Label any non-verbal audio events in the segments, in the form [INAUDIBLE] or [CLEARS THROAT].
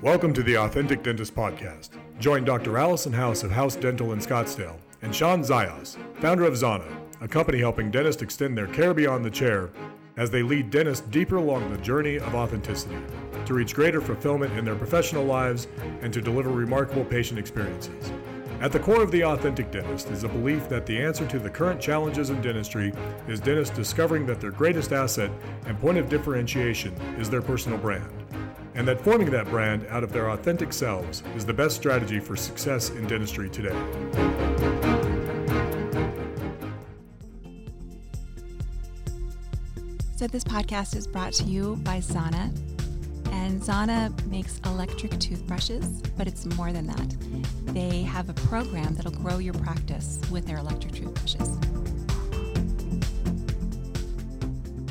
Welcome to the Authentic Dentist Podcast. Join Dr. Allison House of House Dental in Scottsdale and Shawn Zayas, founder of Zana, a company helping dentists extend their care beyond the chair as they lead dentists deeper along the journey of authenticity to reach greater fulfillment in their professional lives and to deliver remarkable patient experiences. At the core of the authentic dentist is a belief that the answer to the current challenges in dentistry is dentists discovering that their greatest asset and point of differentiation is their personal brand and that forming that brand out of their authentic selves is the best strategy for success in dentistry today. So, this podcast is brought to you by Zana. And Zana makes electric toothbrushes, but it's more than that. They have a program that'll grow your practice with their electric toothbrushes.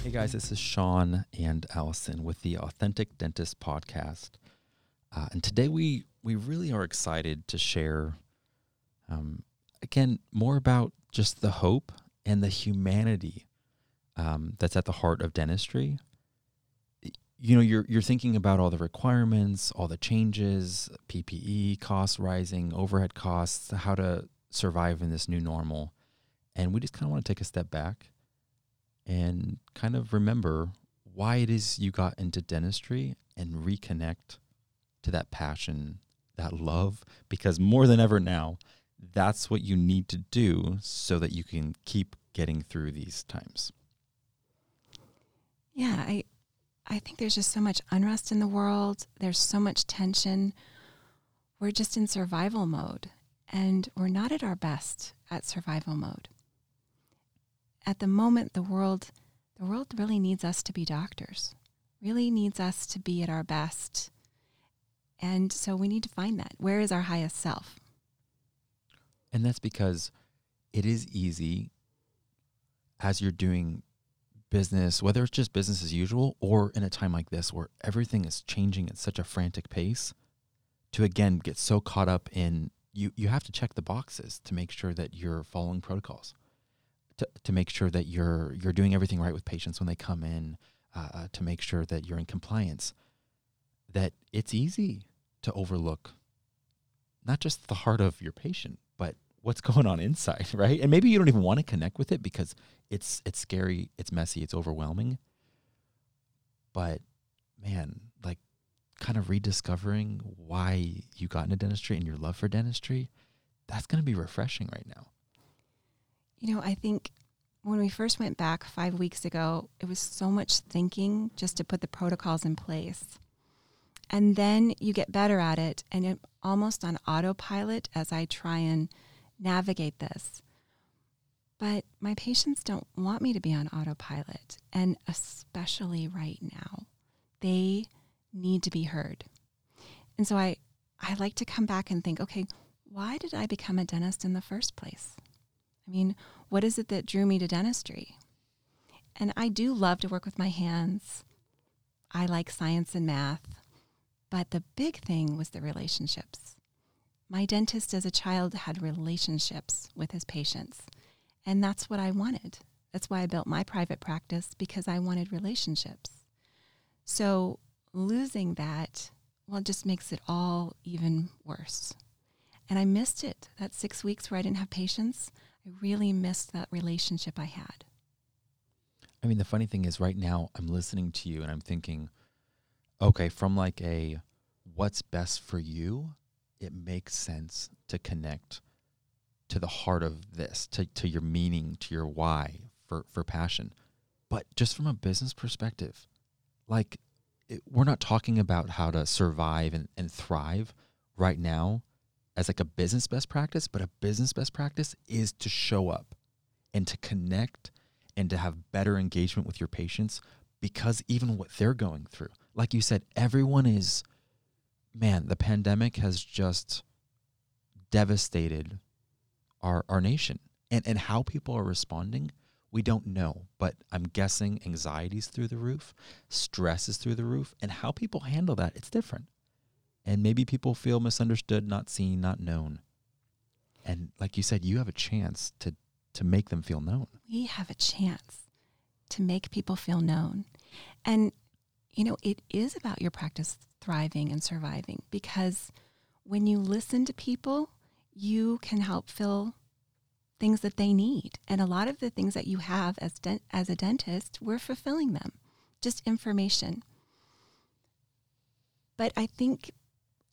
Hey guys, this is Shawn and Allison with the Authentic Dentist podcast, uh, and today we we really are excited to share, um, again, more about just the hope and the humanity um, that's at the heart of dentistry. You know, you're you're thinking about all the requirements, all the changes, PPE costs rising, overhead costs, how to survive in this new normal, and we just kind of want to take a step back and kind of remember why it is you got into dentistry and reconnect to that passion, that love, because more than ever now, that's what you need to do so that you can keep getting through these times. Yeah, I I think there's just so much unrest in the world. There's so much tension. We're just in survival mode and we're not at our best at survival mode at the moment the world the world really needs us to be doctors really needs us to be at our best. And so we need to find that. Where is our highest self? And that's because it is easy as you're doing business whether it's just business as usual or in a time like this where everything is changing at such a frantic pace to again get so caught up in you you have to check the boxes to make sure that you're following protocols to, to make sure that you're you're doing everything right with patients when they come in, uh, uh, to make sure that you're in compliance. That it's easy to overlook not just the heart of your patient, but what's [LAUGHS] going on inside, right? And maybe you don't even want to connect with it because it's it's scary, it's messy, it's overwhelming. But man, like kind of rediscovering why you got into dentistry and your love for dentistry, that's going to be refreshing right now. You know, I think when we first went back five weeks ago, it was so much thinking just to put the protocols in place. And then you get better at it, and it almost on autopilot as I try and navigate this. But my patients don't want me to be on autopilot, and especially right now, they need to be heard. And so I, I like to come back and think, okay, why did I become a dentist in the first place? I mean, what is it that drew me to dentistry? And I do love to work with my hands. I like science and math. But the big thing was the relationships. My dentist as a child had relationships with his patients. And that's what I wanted. That's why I built my private practice because I wanted relationships. So losing that, well, just makes it all even worse. And I missed it. That six weeks where I didn't have patients. I really missed that relationship I had. I mean, the funny thing is, right now, I'm listening to you and I'm thinking, okay, from like a what's best for you, it makes sense to connect to the heart of this, to, to your meaning, to your why for, for passion. But just from a business perspective, like it, we're not talking about how to survive and, and thrive right now as like a business best practice, but a business best practice is to show up and to connect and to have better engagement with your patients because even what they're going through, like you said, everyone is, man, the pandemic has just devastated our, our nation. And, and how people are responding, we don't know. But I'm guessing anxiety is through the roof, stress is through the roof, and how people handle that, it's different and maybe people feel misunderstood, not seen, not known. And like you said, you have a chance to to make them feel known. We have a chance to make people feel known. And you know, it is about your practice thriving and surviving because when you listen to people, you can help fill things that they need. And a lot of the things that you have as dent- as a dentist, we're fulfilling them. Just information. But I think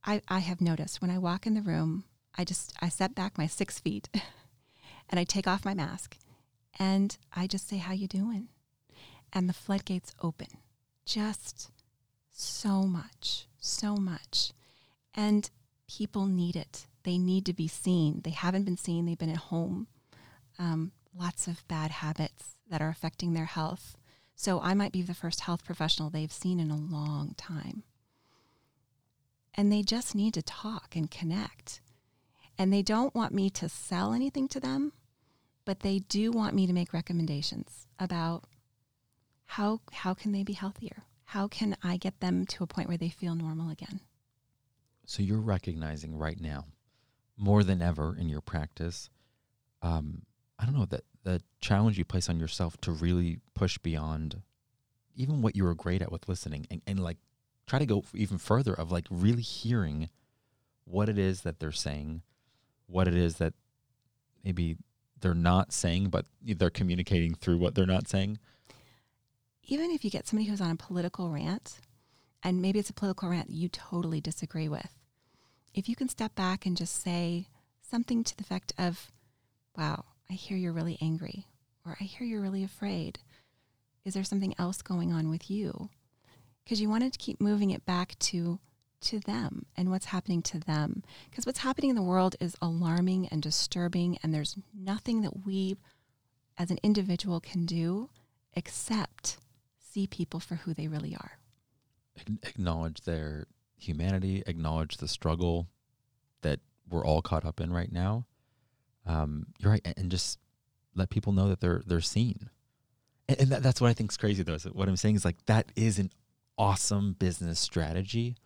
I, I have noticed when I walk in the room, I just I step back my six feet [LAUGHS] and I take off my mask and I just say, How you doing? And the floodgates open. Just so much, so much. And people need it. They need to be seen. They haven't been seen. They've been at home. Um, lots of bad habits that are affecting their health. So I might be the first health professional they've seen in a long time. And they just need to talk and connect. And they don't want me to sell anything to them, but they do want me to make recommendations about how how can they be healthier? How can I get them to a point where they feel normal again? So you're recognizing right now, more than ever in your practice, um, I don't know that the challenge you place on yourself to really push beyond even what you were great at with listening and, and like try to go even further of like really hearing what it is that they're saying, what it is that maybe they're not saying, but they're communicating through what they're not saying. Even if you get somebody who's on a political rant, and maybe it's a political rant you totally disagree with, if you can step back and just say something to the effect of, wow, I hear you're really angry, or I hear you're really afraid. Is there something else going on with you? Because you wanted to keep moving it back to to them and what's happening to them. Because what's happening in the world is alarming and disturbing, and there's nothing that we as an individual can do except see people for who they really are. Acknowledge their humanity, acknowledge the struggle that we're all caught up in right now. Um, you're right, and just let people know that they're they're seen. And, and that, that's what I think is crazy, though. Is what I'm saying is like that is an awesome business strategy,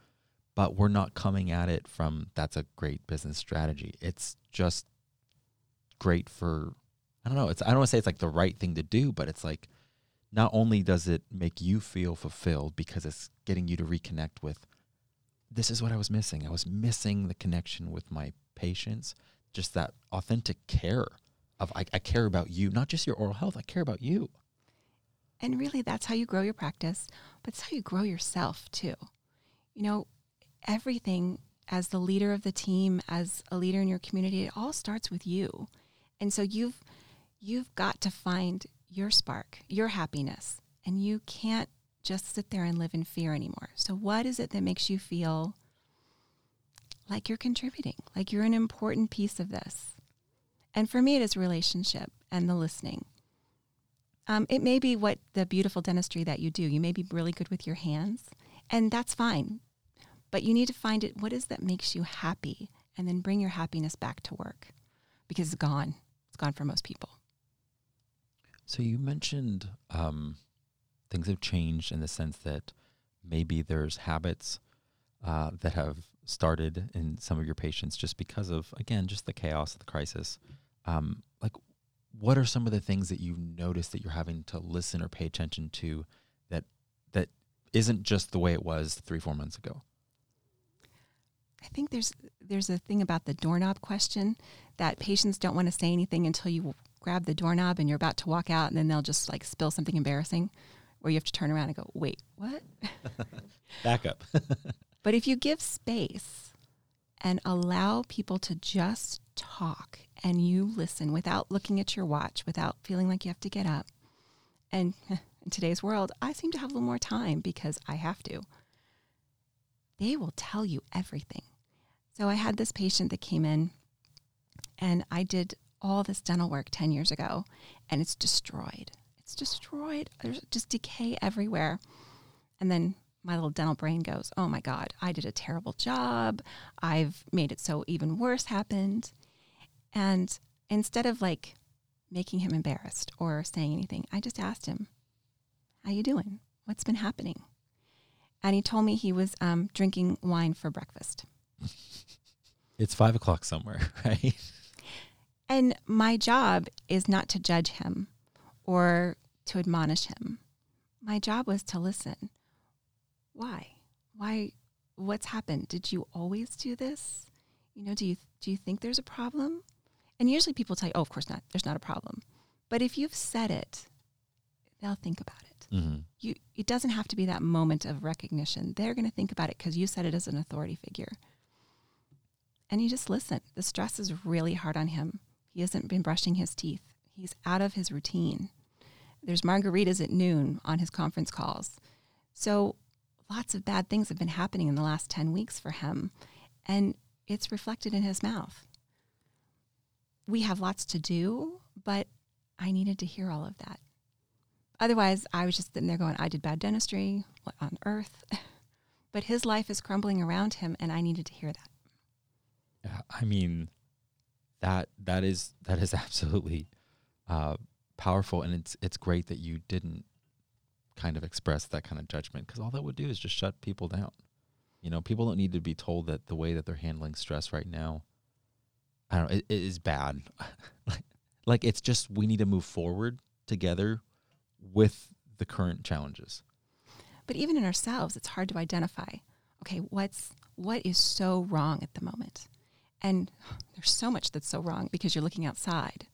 but we're not coming at it from that's a great business strategy. It's just great for I don't know. It's I don't want to say it's like the right thing to do, but it's like not only does it make you feel fulfilled because it's getting you to reconnect with this is what I was missing. I was missing the connection with my patients, just that authentic care of I, I care about you, not just your oral health. I care about you. And really, that's how you grow your practice, but it's how you grow yourself too. You know, everything as the leader of the team, as a leader in your community, it all starts with you. And so you've you've got to find your spark, your happiness, and you can't just sit there and live in fear anymore. So what is it that makes you feel like you're contributing, like you're an important piece of this? And for me, it is relationship and the listening. Um, it may be what the beautiful dentistry that you do. You may be really good with your hands, and that's fine. But you need to find it what is that makes you happy, and then bring your happiness back to work because it's gone. It's gone for most people. So you mentioned um, things have changed in the sense that maybe there's habits uh, that have started in some of your patients just because of again just the chaos the crisis. Um, like, what are some of the things that you notice that you're having to listen or pay attention to that that isn't just the way it was three four months ago? I think there's there's a thing about the doorknob question that patients don't want to say anything until you grab the doorknob and you're about to walk out and then they'll just like spill something embarrassing where you have to turn around and go, wait, what? [LAUGHS] Back up. [LAUGHS] but if you give space and allow people to just talk and you listen without looking at your watch, without feeling like you have to get up, and [LAUGHS] in today's world, I seem to have a little more time because I have to. They will tell you everything. So I had this patient that came in and I did all this dental work 10 years ago and it's destroyed. It's destroyed. There's just decay everywhere. And then my little dental brain goes, oh my God, I did a terrible job. I've made it so even worse happened. And instead of like making him embarrassed or saying anything, I just asked him, how you doing? What's been happening? And he told me he was um, drinking wine for breakfast. [LAUGHS] it's five o'clock somewhere, [LAUGHS] right? And my job is not to judge him or to admonish him. My job was to listen. why? Why? What's happened? Did you always do this? You know, do you do you think there's a problem? And usually people tell you, "Oh, of course not. There's not a problem." But if you've said it, they'll think about it. Mm-hmm. You, it doesn't have to be that moment of recognition. They're going to think about it because you said it as an authority figure. And you just listen. The stress is really hard on him. He hasn't been brushing his teeth. He's out of his routine. There's margaritas at noon on his conference calls. So lots of bad things have been happening in the last 10 weeks for him. And it's reflected in his mouth. We have lots to do, but I needed to hear all of that. Otherwise, I was just sitting there going, I did bad dentistry. What on earth? [LAUGHS] but his life is crumbling around him, and I needed to hear that. Yeah, I mean, that that is that is [LAUGHS] absolutely uh, powerful, and it's it's great that you didn't kind of express that kind of judgment because all that would do is just shut people down. You know, people don't need to be told that the way that they're handling stress right now, I don't know, it, it is bad. [LAUGHS] like, like it's just we need to move forward together with the current challenges. But even in ourselves, it's hard to identify. Okay, what's what is so wrong at the moment? And there's so much that's so wrong because you're looking outside.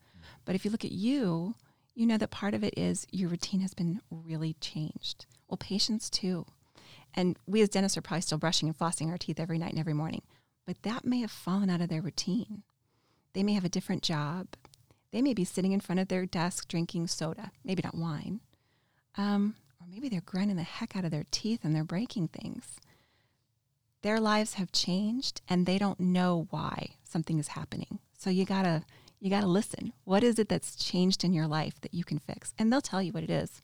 But if you look at you, you know that part of it is your routine has been really changed. Well, patients too. And we as dentists are probably still brushing and flossing our teeth every night and every morning. But that may have fallen out of their routine. They may have a different job. They may be sitting in front of their desk drinking soda, maybe not wine. Um, or maybe they're grinding the heck out of their teeth and they're breaking things. Their lives have changed and they don't know why something is happening. So you gotta you gotta listen. What is it that's changed in your life that you can fix? And they'll tell you what it is.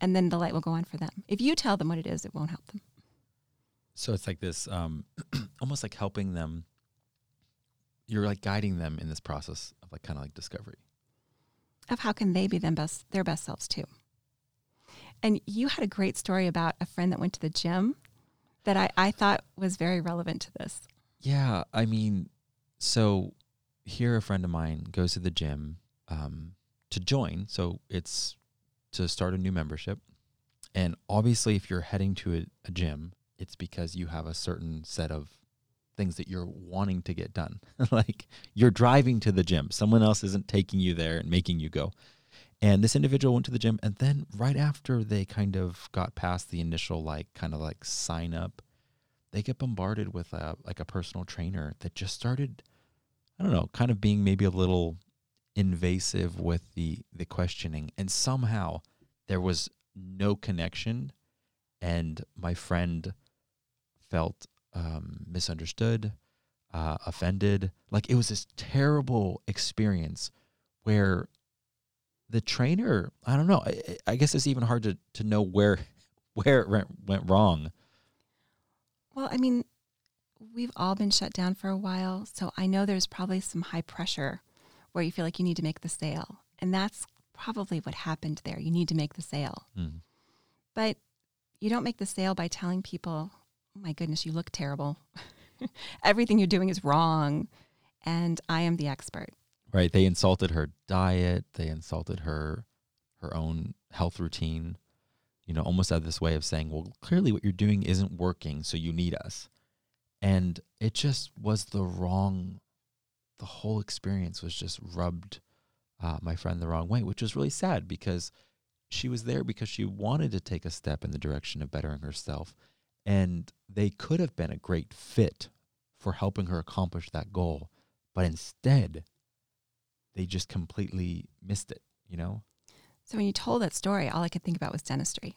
And then the light will go on for them. If you tell them what it is, it won't help them. So it's like this, um, [CLEARS THROAT] almost like helping them. You're like guiding them in this process of like kind of like discovery. Of how can they be them best their best selves too. And you had a great story about a friend that went to the gym that I, I thought was very relevant to this. Yeah, I mean, so here a friend of mine goes to the gym um, to join. So it's to start a new membership. And obviously, if you're heading to a, a gym, it's because you have a certain set of things that you're wanting to get done. [LAUGHS] like you're driving to the gym, someone else isn't taking you there and making you go. And this individual went to the gym, and then right after they kind of got past the initial, like, kind of like sign up, they get bombarded with a, like a personal trainer that just started, I don't know, kind of being maybe a little invasive with the the questioning, and somehow there was no connection, and my friend felt um, misunderstood, uh, offended. Like it was this terrible experience where the trainer, I don't know, I, I guess it's even hard to, to know where [LAUGHS] where it went, went wrong. Well, I mean, we've all been shut down for a while, so I know there's probably some high pressure where you feel like you need to make the sale. And that's probably what happened there. You need to make the sale. Mm. But you don't make the sale by telling people, oh my goodness, you look terrible. [LAUGHS] Everything you're doing is wrong. And I am the expert. Right. They insulted her diet. They insulted her her own health routine. You know, almost of this way of saying, well, clearly what you're doing isn't working, so you need us. And it just was the wrong the whole experience was just rubbed uh, my friend the wrong way, which was really sad because she was there because she wanted to take a step in the direction of bettering herself. And they could have been a great fit for helping her accomplish that goal. But instead, they just completely missed it, you know? So when you told that story, all I could think about was dentistry.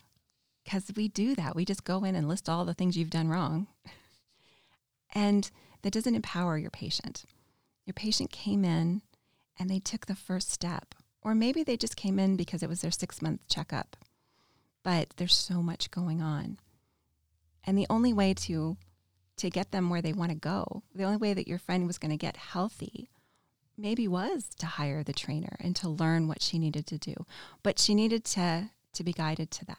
Because we do that. We just go in and list all the things you've done wrong. and that doesn't empower your patient. Your patient came in and they took the first step. Or maybe they just came in because it was their six month checkup. But there's so much going on. And the only way to to get them where they want to go, the only way that your friend was going to get healthy maybe was to hire the trainer and to learn what she needed to do. But she needed to to be guided to that.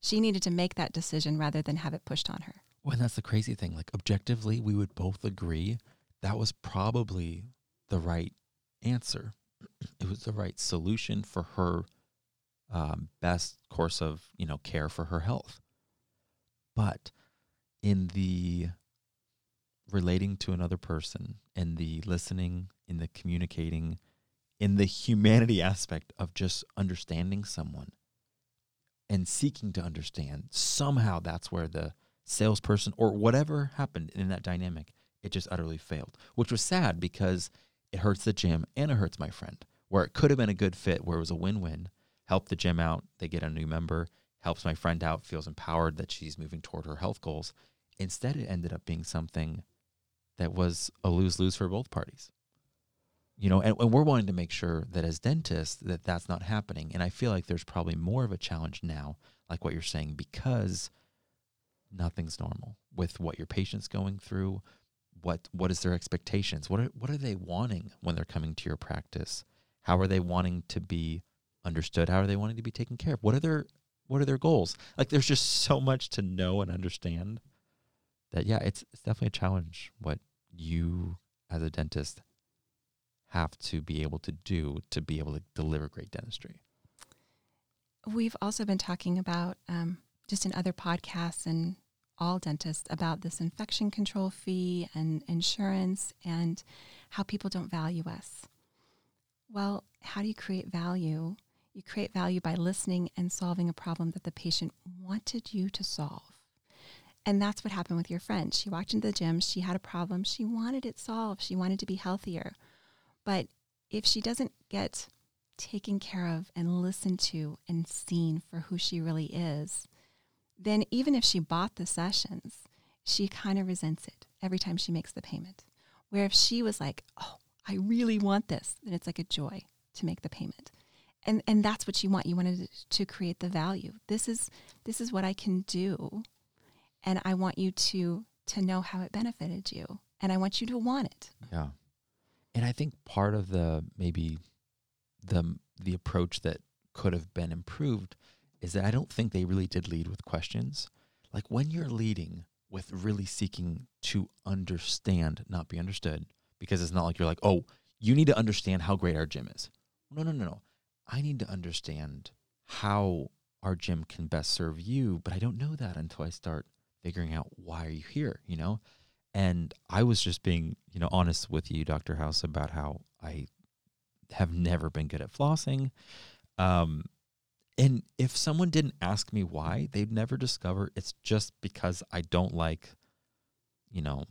She needed to make that decision rather than have it pushed on her. Well, and that's the crazy thing. Like objectively, we would both agree that was probably the right answer. [CLEARS THROAT] It was the right solution for her um, best course of you know care for her health. But in the relating to another person, in the listening, in the communicating, in the humanity aspect of just understanding someone and seeking to understand. Somehow that's where the salesperson or whatever happened in that dynamic, it just utterly failed, which was sad because it hurts the gym and it hurts my friend. Where it could have been a good fit, where it was a win win, help the gym out, they get a new member, helps my friend out, feels empowered that she's moving toward her health goals. Instead, it ended up being something that was a lose lose for both parties. You know, and, and we're wanting to make sure that as dentists that that's not happening. And I feel like there's probably more of a challenge now, like what you're saying, because nothing's normal with what your patient's going through. What what is their expectations? What are what are they wanting when they're coming to your practice? How are they wanting to be understood? How are they wanting to be taken care of? What are their what are their goals? Like there's just so much to know and understand that yeah, it's it's definitely a challenge what you as a dentist have to be able to do to be able to deliver great dentistry. We've also been talking about um, just in other podcasts and all dentists about this infection control fee and insurance and how people don't value us. Well, how do you create value? You create value by listening and solving a problem that the patient wanted you to solve. And that's what happened with your friend. She walked into the gym, she had a problem, she wanted it solved, she wanted to be healthier. But if she doesn't get taken care of and listened to and seen for who she really is, then even if she bought the sessions, she kind of resents it every time she makes the payment. Where if she was like, oh, I really want this, then it's like a joy to make the payment. And and that's what you want. You wanted to create the value. This is this is what I can do. And I want you to to know how it benefited you. And I want you to want it. Yeah. And I think part of the maybe the the approach that could have been improved is that I don't think they really did lead with questions. Like when you're leading with really seeking to understand, not be understood, because it's not like you're like, oh, you need to understand how great our gym is. No, no, no, no. I need to understand how our gym can best serve you, but I don't know that until I start figuring out why are you here, you know? And I was just being, you know, honest with you, Dr. House, about how I have never been good at flossing. Um, and if someone didn't ask me why, they'd never discover it's just because I don't like, you know,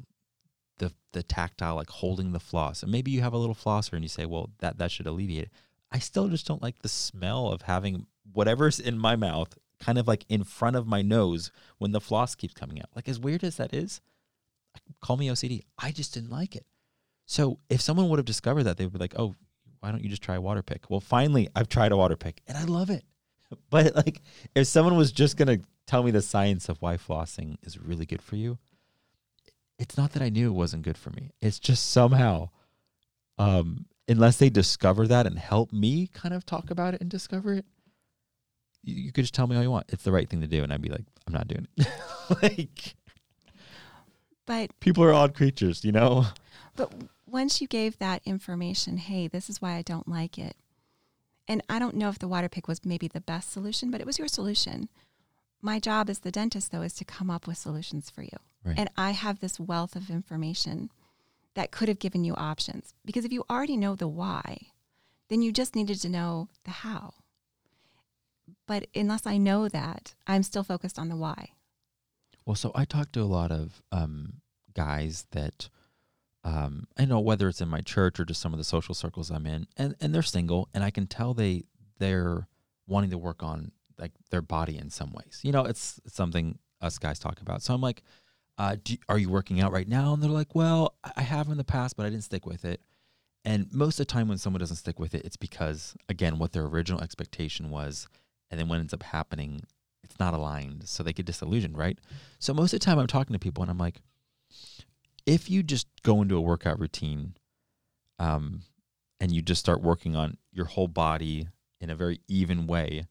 the the tactile, like holding the floss. And maybe you have a little flosser and you say, well, that that should alleviate it. I still just don't like the smell of having whatever's in my mouth kind of like in front of my nose when the floss keeps coming out. Like as weird as that is, call me OCD. I just didn't like it. So if someone would have discovered that, they would be like, "Oh, why don't you just try a Waterpik?" Well, finally, I've tried a Waterpik and I love it. [LAUGHS] but like if someone was just to tell me the science of why flossing is really good for you, it's not that I knew it wasn't good for me. It's just somehow um unless they discover that and help me kind of talk about it and discover it, you, you could just tell me all you want. It's the right thing to do and I'd be like, I'm not doing it. [LAUGHS] like But people are odd creatures, you know? But once you gave that information, hey, this is why I don't like it. And I don't know if the Waterpik was maybe the best solution, but it was your solution. My job as the dentist, though, is to come up with solutions for you. Right. And I have this wealth of information that could have given you options. Because if you already know the why, then you just needed to know the how. But unless I know that, I'm still focused on the why. Well, so I talk to a lot of um, guys that um, I know whether it's in my church or just some of the social circles I'm in, and and they're single, and I can tell they they're wanting to work on like their body in some ways. You know, it's, it's something us guys talk about. So I'm like, uh, do, are you working out right now? And they're like, well, I have in the past, but I didn't stick with it. And most of the time, when someone doesn't stick with it, it's because again, what their original expectation was, and then what ends up happening, it's not aligned, so they get disillusioned, right? So most of the time, I'm talking to people, and I'm like if you just go into a workout routine um, and you just start working on your whole body in a very even way,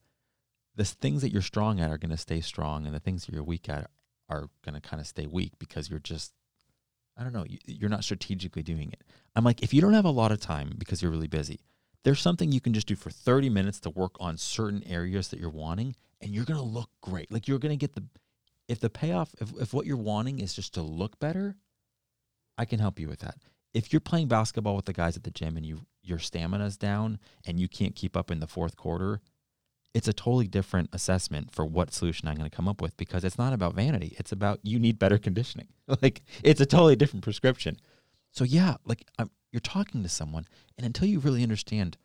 the things that you're strong at are going to stay strong, and the things that you're weak at are going to kind of stay weak because you're just, I don't know, you're not strategically doing it. I'm like, if you don't have a lot of time because you're really busy, there's something you can just do for 30 minutes to work on certain areas that you're wanting, and you're going to look great. Like you're going to get the if the payoff, if, if what you're wanting is just to look better, I can help you with that. If you're playing basketball with the guys at the gym and you your stamina's down and you can't keep up in the fourth quarter, it's a totally different assessment for what solution I'm going to come up with because it's not about vanity. It's about you need better conditioning. [LAUGHS] like it's a totally different prescription. So yeah, like I'm, you're talking to someone, and until you really understand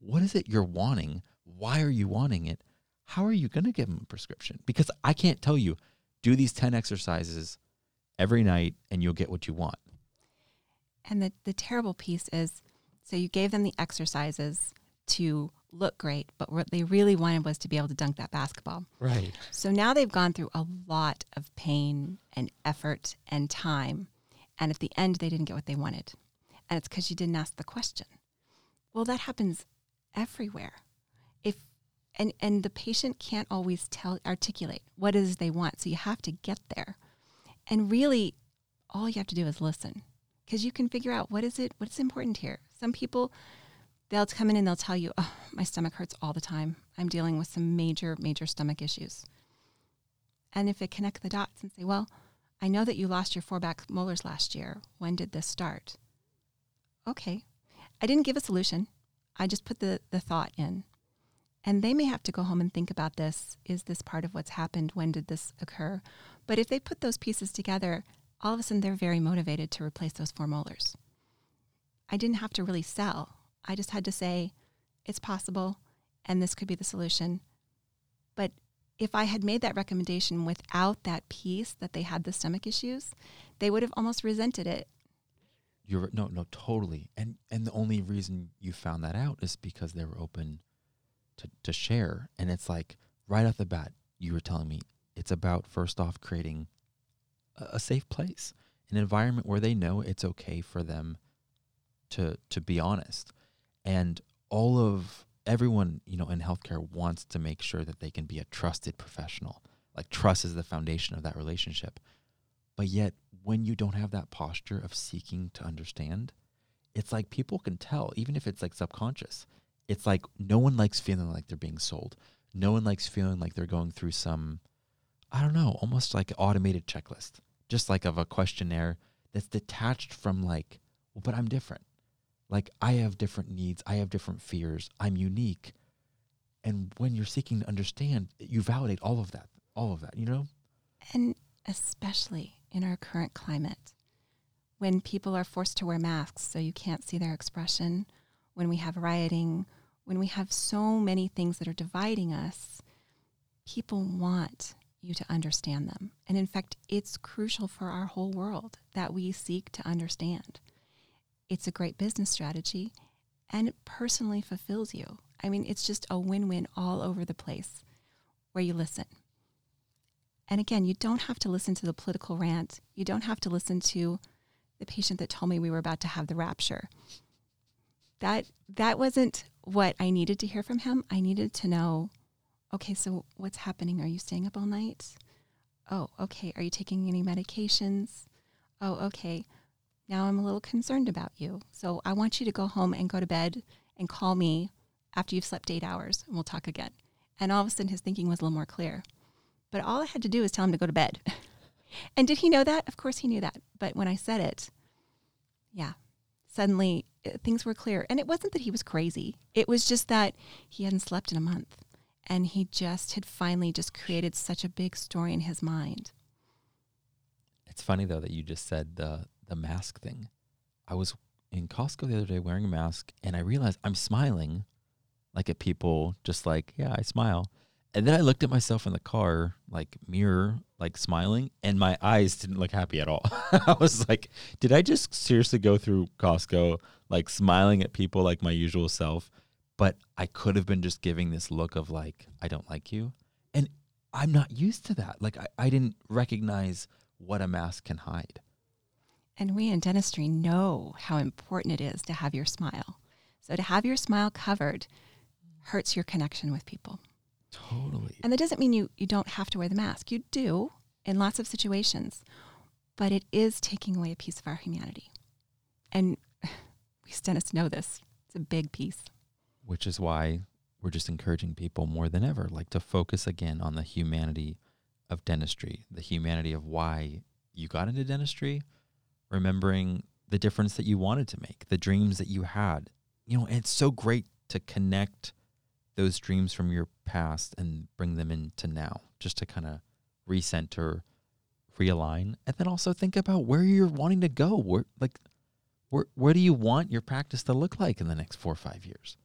what is it you're wanting, why are you wanting it, how are you going to give them a prescription? Because I can't tell you, do these 10 exercises every night and you'll get what you want. And the, the terrible piece is so you gave them the exercises to look great, but what they really wanted was to be able to dunk that basketball. Right. So now they've gone through a lot of pain and effort and time. And at the end, they didn't get what they wanted. And it's because you didn't ask the question. Well, that happens everywhere. If and and the patient can't always tell articulate what it is they want, so you have to get there. And really, all you have to do is listen, because you can figure out what is it, what's important here. Some people, they'll come in and they'll tell you, "Oh, my stomach hurts all the time. I'm dealing with some major, major stomach issues." And if they connect the dots and say, "Well," I know that you lost your four back molars last year. When did this start? Okay. I didn't give a solution. I just put the, the thought in. And they may have to go home and think about this. Is this part of what's happened? When did this occur? But if they put those pieces together, all of a sudden they're very motivated to replace those four molars. I didn't have to really sell. I just had to say, it's possible and this could be the solution. But if I had made that recommendation without that piece that they had the stomach issues, they would have almost resented it. You're no, no, totally. And and the only reason you found that out is because they were open to to share. And it's like right off the bat, you were telling me it's about first off creating a, a safe place, an environment where they know it's okay for them to to be honest. And all of everyone, you know, in healthcare wants to make sure that they can be a trusted professional. Like trust is the foundation of that relationship. But yet, when you don't have that posture of seeking to understand, it's like people can tell, even if it's like subconscious. It's like no one likes feeling like they're being sold. No one likes feeling like they're going through some, I don't know, almost like automated checklist, just like of a questionnaire that's detached from like, well, but I'm different. Like I have different needs, I have different fears, I'm unique. And when you're seeking to understand, you validate all of that, all of that, you know? And especially in our current climate, when people are forced to wear masks so you can't see their expression, when we have rioting, when we have so many things that are dividing us, people want you to understand them. And in fact, it's crucial for our whole world that we seek to understand. It's a great business strategy and it personally fulfills you. I mean, it's just a win win all over the place where you listen. And again, you don't have to listen to the political rant. You don't have to listen to the patient that told me we were about to have the rapture. That that wasn't what I needed to hear from him. I needed to know, okay, so what's happening? Are you staying up all night? Oh, okay. Are you taking any medications? Oh, okay now I'm a little concerned about you. So I want you to go home and go to bed and call me after you've slept eight hours and we'll talk again. And all of a sudden his thinking was a little more clear. But all I had to do was tell him to go to bed. [LAUGHS] and did he know that? Of course he knew that. But when I said it, yeah, suddenly uh, things were clear. And it wasn't that he was crazy, it was just that he hadn't slept in a month. And he just had finally just created such a big story in his mind. It's funny though that you just said the the mask thing. I was in Costco the other day wearing a mask and I realized I'm smiling like at people just like, yeah, I smile. And then I looked at myself in the car, like mirror, like smiling, and my eyes didn't look happy at all. [LAUGHS] I was like, did I just seriously go through Costco, like smiling at people like my usual self? But I could have been just giving this look of like, I don't like you. And I'm not used to that. Like, I, I didn't recognize what a mask can hide. And we in dentistry know how important it is to have your smile. So to have your smile covered hurts your connection with people. Totally. And that doesn't mean you, you don't have to wear the mask. You do in lots of situations, but it is taking away a piece of our humanity. And [SIGHS] we dentists know this. It's a big piece. Which is why we're just encouraging people more than ever, like to focus again on the humanity of dentistry, the humanity of why you got into dentistry, remembering the difference that you wanted to make, the dreams that you had. You know, and it's so great to connect those dreams from your past and bring them into now, just to kind of recenter, realign, and then also think about where you're wanting to go. Where like where where do you want your practice to look like in the next four or five years?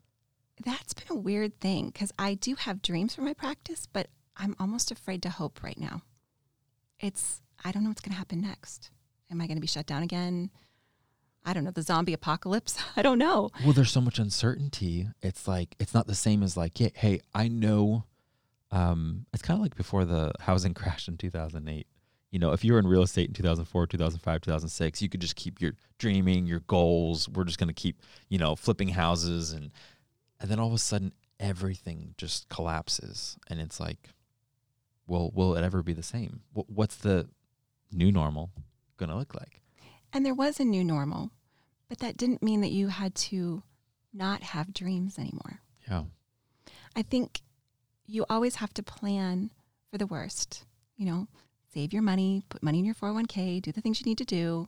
That's been a weird thing because I do have dreams for my practice, but I'm almost afraid to hope right now. It's I don't know what's going to happen next. Am I going to be shut down again? I don't know, the zombie apocalypse. [LAUGHS] I don't know. Well, there's so much uncertainty. It's like it's not the same as like, yeah, hey, I know. Um, it's kind of like before the housing [LAUGHS] crash in 2008. You know, if you were in real estate in 2004, 2005, 2006, you could just keep your dreaming, your goals. We're just going to keep, you know, flipping houses and and then all of a sudden everything just collapses and it's like well will it ever be the same what's the new normal going to look like and there was a new normal but that didn't mean that you had to not have dreams anymore yeah i think you always have to plan for the worst you know save your money put money in your 401k do the things you need to do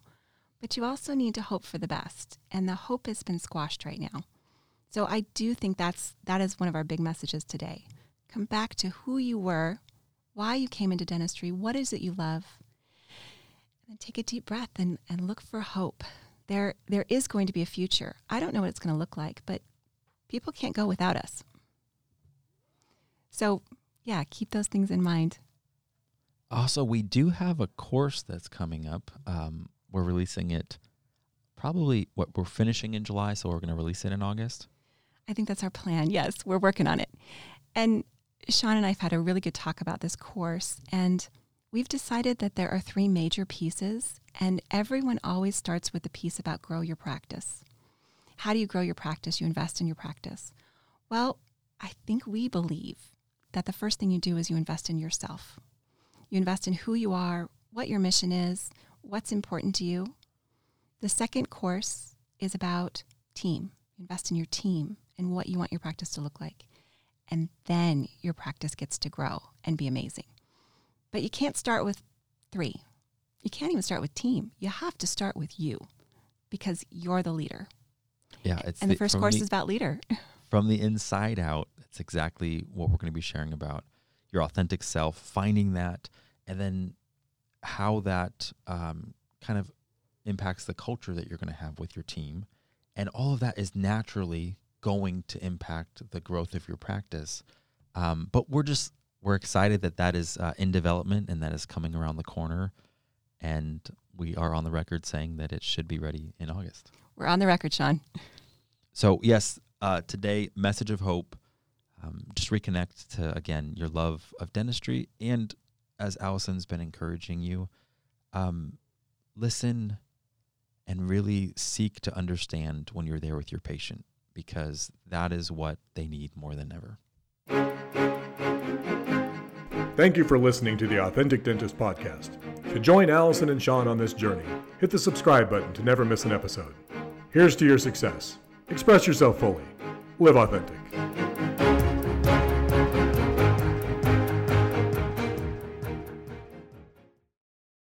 but you also need to hope for the best and the hope has been squashed right now so I do think that's that is one of our big messages today. Come back to who you were, why you came into dentistry, what is it you love? And take a deep breath and, and look for hope. There there is going to be a future. I don't know what it's going to look like, but people can't go without us. So yeah, keep those things in mind. Also, we do have a course that's coming up. Um, we're releasing it probably what we're finishing in July, so we're going to release it in August. I think that's our plan. Yes, we're working on it. And Shawn and I have had a really good talk about this course, and we've decided that there are three major pieces, and everyone always starts with the piece about grow your practice. How do you grow your practice? You invest in your practice. Well, I think we believe that the first thing you do is you invest in yourself. You invest in who you are, what your mission is, what's important to you. The second course is about team. Invest in your team and what you want your practice to look like. And then your practice gets to grow and be amazing. But you can't start with three. You can't even start with team. You have to start with you because you're the leader. Yeah, it's and the, the first course the, is about leader. [LAUGHS] from the inside out, that's exactly what we're going to be sharing about your authentic self, finding that, and then how that um, kind of impacts the culture that you're going to have with your team. And all of that is naturally going to impact the growth of your practice. Um, but we're just we're excited that that is uh, in development and that is coming around the corner, and we are on the record saying that it should be ready in August. We're on the record, Shawn. So yes, uh, today message of hope. Um, just reconnect to again your love of dentistry, and as Allison's been encouraging you, um, listen and really seek to understand when you're there with your patient because that is what they need more than ever. Thank you for listening to the Authentic Dentist Podcast. To join Allison and Shawn on this journey, hit the subscribe button to never miss an episode. Here's to your success. Express yourself fully. Live authentic.